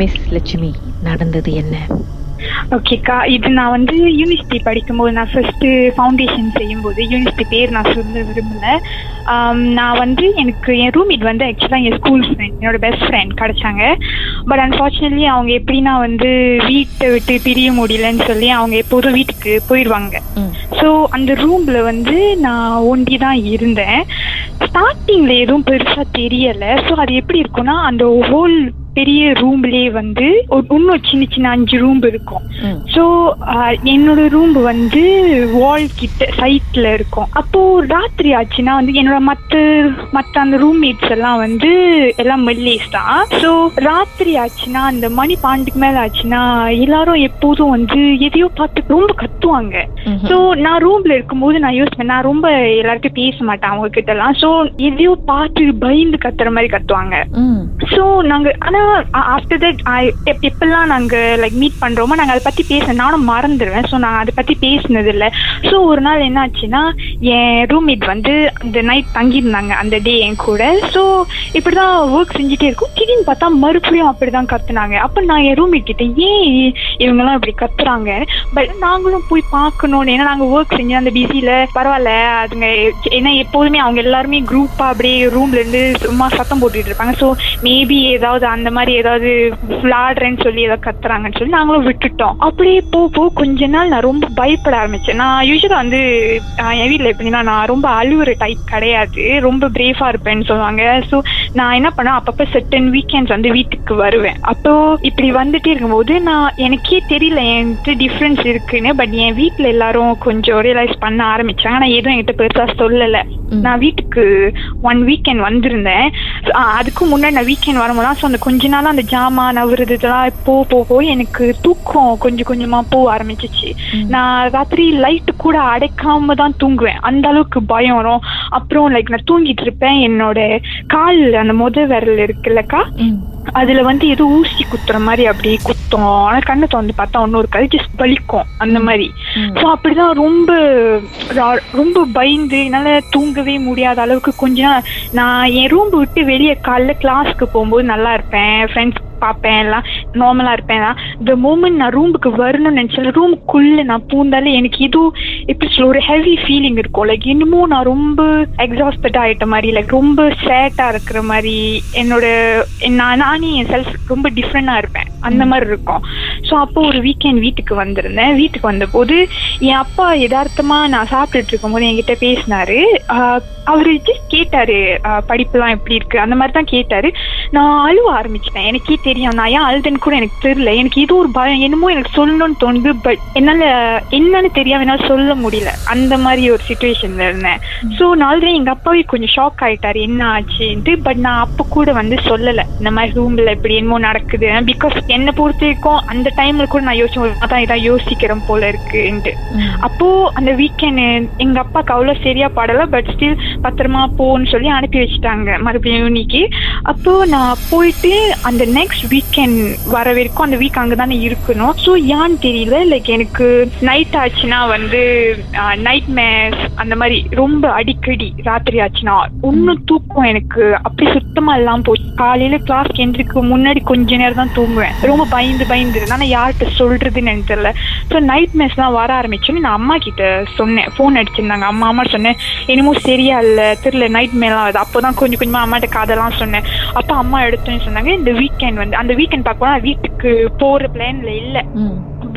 Miss Lakshmi நடந்தது என்ன? ஓகேக்கா இது நான் வந்து யூனிவர்சிட்டி படிக்கும்போது நான் ஃபர்ஸ்ட் ஃபவுண்டேஷன் செய்யும்போது யூனிவர்சிட்டி பேர் நான் சொல்ல விரும்பல. ஆம், நான் வந்து எனக்கு என் ரூம்மேட் வந்து ஆக்சுவலாக என் ஸ்கூல் ஃப்ரெண்ட் என்னோட பெஸ்ட் ஃப்ரெண்ட் கிடைச்சாங்க. பட் அன்ஃபார்ச்சுனேட்லி அவங்க எப்படின்னா வந்து வீட்டை விட்டு பிரிய முடியலன்னு சொல்லி அவங்க எப்போதும் வீட்டுக்கு போயிடுவாங்க. ஸோ அந்த ரூமில் வந்து நான் ஒண்டி தான் இருந்தேன். ஸ்டார்டிங்கில் எதுவும் பெருசாக தெரியலை. ஸோ அது எப்படி இருக்கும்னா அந்த ஹோல் பெரிய ரூம்லயே வந்து இன்னும் சின்ன சின்ன அஞ்சு ரூம் இருக்கும். ஸோ என்னோட ரூம் வந்து வால் கிட்ட சைட்ல இருக்கும் அப்போ ராத்திரி ஆச்சுன்னா வந்து என்னோட மற்ற மற்ற அந்த ரூம்மேட்ஸ் எல்லாம் வந்து எல்லாம் மெல்லேஸ் தான் ஸோ ராத்திரி ஆச்சுன்னா அந்த மணி பன்னெண்டுக்கு மேல ஆச்சுன்னா எல்லாரும் எப்போதும் வந்து எதையோ பார்த்து ரொம்ப கத்துவாங்க. ஸோ நான் ரூம்ல இருக்கும்போது நான் யோசிப்பேன் நான் ரொம்ப எல்லார்கிட்ட பேச மாட்டேன் அவங்க கிட்ட எல்லாம் ஸோ எதையோ பார்த்து பயந்து கத்துற மாதிரி கத்துவாங்க. ஸோ நாங்க ஆனா ஆஃப்டர் தட் எப்பெல்லாம் நாங்கள் லைக் மீட் பண்ணுறோமோ நாங்கள் அதை பற்றி பேச நானும் மறந்துடுவேன் ஸோ நான் அதை பற்றி பேசினது ஸோ ஒரு நாள் என்ன ஆச்சுன்னா என் ரூம்மேட் வந்து அந்த நைட் தங்கியிருந்தாங்க அந்த டே என் கூட. ஸோ இப்படி தான் ஒர்க் செஞ்சுட்டே இருக்கும். திடீர்னு பார்த்தா மறுபடியும் அப்படி தான் கத்துனாங்க. அப்போ நான் என் ரூம்மேட் கிட்ட ஏன் இவங்கெல்லாம் இப்படி கத்துறாங்க. பட் நாங்களும் போய் பார்க்கணும்னு ஏன்னா நாங்கள் ஒர்க் செஞ்சு அந்த பிஸியில் பரவாயில்ல அதுங்க ஏன்னா எப்போதுமே அவங்க எல்லாருமே குரூப்பாக அப்படியே ரூம்லேருந்து சும்மா சத்தம் போட்டுட்டு இருப்பாங்க. ஸோ மேபி ஏதாவது அந்த மாதிரி ஏதாவது விளாடுறேன்னு சொல்லி ஏதாவது கத்துறாங்கன்னு சொல்லி நாங்களும் விட்டுட்டோம். அப்படியே போ போ கொஞ்ச நாள் நான் ரொம்ப பயப்பட ஆரம்பிச்சேன். நான் யூஸ்வலா வந்து என் வீட்டில் எப்படின்னா நான் ரொம்ப அழுவுற டைப் கிடையாது. ரொம்ப பிரேஃபா இருப்பேன்னு சொல்லுவாங்க. ஸோ நான் என்ன பண்ணேன் அப்பப்போ செட்டன் வீக்கெண்ட்ஸ் வந்து வீட்டுக்கு வருவேன். அப்போ இப்படி வந்துட்டே இருக்கும்போது நான் எனக்கே தெரியல என்கிட்ட டிஃப்ரென்ஸ் இருக்குன்னு. பட் என் வீட்டில் எல்லாரும் கொஞ்சம் ரியலைஸ் பண்ண ஆரம்பிச்சாங்க. நான் எதுவும் என்கிட்ட பெருசா சொல்லலை. நான் வீட்டுக்கு ஒன் வீக்கெண்ட் வந்திருந்தேன். அதுக்கு முன்னாடி நான் வீக்கெண்ட் வரும்போது ஸோ அந்த கொஞ்ச நாள் அந்த ஜாமா நவருது இதெல்லாம் போ போ போய் எனக்கு தூக்கம் கொஞ்சம் கொஞ்சமா போக ஆரம்பிச்சிச்சு. நான் ராத்திரி லைட்டு கூட அடைக்காம தான் தூங்குவேன். அந்த அளவுக்கு பயம் வரும். அப்புறம் லைக் நான் தூங்கிட்டு இருப்பேன் என்னோட கால் அந்த முத விரல் இருக்குல்லக்கா. அதுல வந்து ஏதோ ஊசி குத்துற மாதிரி அப்படியே குத்தும். ஆனா கண்ணை திறந்து பார்த்தா இன்னொரு கை ஜஸ்ட் வலிக்கும். அந்த மாதிரி. ஸோ அப்படிதான் ரொம்ப ரொம்ப பயந்து என்னால தூங்கவே முடியாத அளவுக்கு கொஞ்ச நாள் நான் என் ரூம் விட்டு வெளியே காலைல கிளாஸ்க்கு போகும்போது நல்லா இருப்பேன். ஃப்ரெண்ட்ஸ் பார்ப்பேன் எல்லாம் நார்மலாக இருப்பேன் எல்லாம் த மூமெண்ட் நான் ரூமுக்கு வரணும்னு நினச்சேன் ரூமுக்குள்ளே நான் பூந்தாலே எனக்கு இதுவும் எப்படி சொல்ல ஒரு ஹெவி ஃபீலிங் இருக்கும். லைக் இன்னமும் நான் ரொம்ப எக்ஸாஸ்டட் ஆகிட்ட மாதிரி லைக் ரொம்ப சேட்டாக இருக்கிற மாதிரி என்னோட நான் நானே என் செல்ஃப் ரொம்ப டிஃப்ரெண்டாக இருப்பேன். அந்த மாதிரி இருக்கும். ஸோ அப்போ ஒரு வீக்கெண்ட் வீட்டுக்கு வந்திருந்தேன். வீட்டுக்கு வந்தபோது என் அப்பா எதார்த்தமாக நான் சாப்பிட்டுட்டு இருக்கும்போது என்கிட்ட பேசினாரு. அவரு கேட்டாரு படிப்புலாம் எப்படி இருக்கு? அந்த மாதிரி தான் கேட்டாரு. நான் அழுவ ஆரம்பிச்சிட்டேன். எனக்கே தெரியும். நான் ஏன் அழுதுன்னு கூட எனக்கு தெரியல. எனக்கு ஏதோ ஒரு பயம். என்னமோ எனக்கு சொல்லணும்னு தோணுது. பட் என்னால என்னன்னு தெரியாம என்னால சொல்ல முடியல. அந்த மாதிரி ஒரு சுச்சுவேஷன்ல இருந்தேன். ஸோ நாலு எங்க அப்பாவே கொஞ்சம் ஷாக் ஆயிட்டாரு. என்ன ஆச்சுன்ட்டு பட் நான் அப்ப கூட வந்து சொல்லல. இந்த மாதிரி ரூம்ல இப்படி என்னமோ நடக்குது. பிகாஸ் என்னை பொறுத்த வரைக்கும் அந்த டைம்ல கூட நான் யோசிச்சேன். அதான் இதான் யோசிக்கிறேன் போல இருக்குன்ட்டு. அப்போ அந்த வீக்கெண்ட் எங்க அப்பாக்கு அவ்வளவு சரியா படல. பட் ஸ்டில் பத்திரமா போன்னு சொல்லி அனுப்பி வச்சுட்டாங்க. மறுபடியும் யூனிக்கு. அப்போ நான் போயிட்டு அந்த நெக்ஸ்ட் வீக்கெண்ட் வர வரைக்கும் அந்த வீக் அங்கதானே இருக்கணும். ஸோ ஏன்னு தெரியல லைக் எனக்கு நைட் ஆச்சுன்னா வந்து நைட் மேஸ் அந்த மாதிரி ரொம்ப அடிக்கடி ராத்திரி ஆச்சுன்னா ஒன்னும் தூக்கம் எனக்கு அப்படி சுத்தமா எல்லாம் போச்சு. காலையில கிளாஸ் எந்திரிக்க முன்னாடி கொஞ்ச நேரம் தான் தூங்குவேன். ரொம்ப பயந்து பயந்து ஆனால் யார்கிட்ட சொல்றதுன்னு எனக்கு தெரியல. ஸோ நைட் மேஸ்லாம் வர ஆரம்பிச்சோன்னு நான் அம்மா கிட்ட சொன்னேன். ஃபோன் அடிச்சிருந்தாங்க. அம்மா அம்மா சொன்னேன் என்னமோ சரியா இல்ல தெரியல நைட் மேலாம் அது அப்போதான் கொஞ்சம் கொஞ்சமா அம்மாட்ட காதெல்லாம் சொன்னேன். அப்போ அம்மா எடுத்தோன்னு சொன்னாங்க இந்த வீக்கெண்ட் வந்து அந்த வீக்கெண்ட் பார்க்க வீட்டுக்கு போற பிளான்ல இல்ல.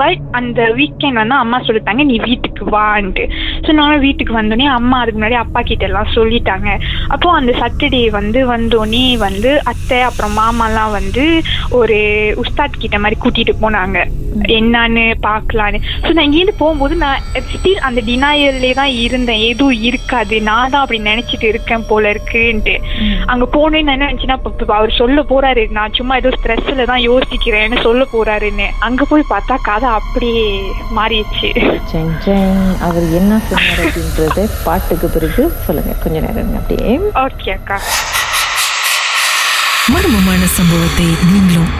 பட் அந்த வீக்கெண்ட் வந்து அம்மா சொல்லிட்டாங்க நீ வீட்டுக்கு வான்ட்டு. ஸோ நானும் வீட்டுக்கு வந்தோடனே அம்மா அதுக்கு முன்னாடி அப்பா கிட்ட எல்லாம் சொல்லிட்டாங்க. அப்போ அந்த சாட்டர்டே வந்து வந்தோடனே வந்து அத்தை அப்புறம் மாமாலாம் வந்து ஒரு உஸ்தாத் கிட்ட மாதிரி கூட்டிட்டு போனாங்க. என்னன்னு பார்க்கலான்னு. ஸோ நான் இங்கேருந்து போகும்போது நான் ஸ்டில் அந்த டினாயல்லே தான் இருந்தேன். எதுவும் இருக்காது. நான் தான் அப்படி நினைச்சிட்டு இருக்கேன் போல இருக்குன்ட்டு. அங்க போனேன்னு நான் என்ன நினைச்சேன்னா அவர் சொல்ல போறாரு நான் சும்மா ஏதோ ஸ்ட்ரெஸ்ல தான் யோசிக்கிறேன்னு சொல்ல போறாருன்னு. அங்க போய் பார்த்தா கதை அப்படியே மாறிடுச்சு. ஜெங் ஜெங் அவர் என்ன சொன்னார் அப்படின்றத பாட்டுக்கு பிறகு சொல்லுங்க. கொஞ்ச நேரம் அப்படியே. ஓகே அக்கா. மர்மமான சம்பவத்தை நீங்களும்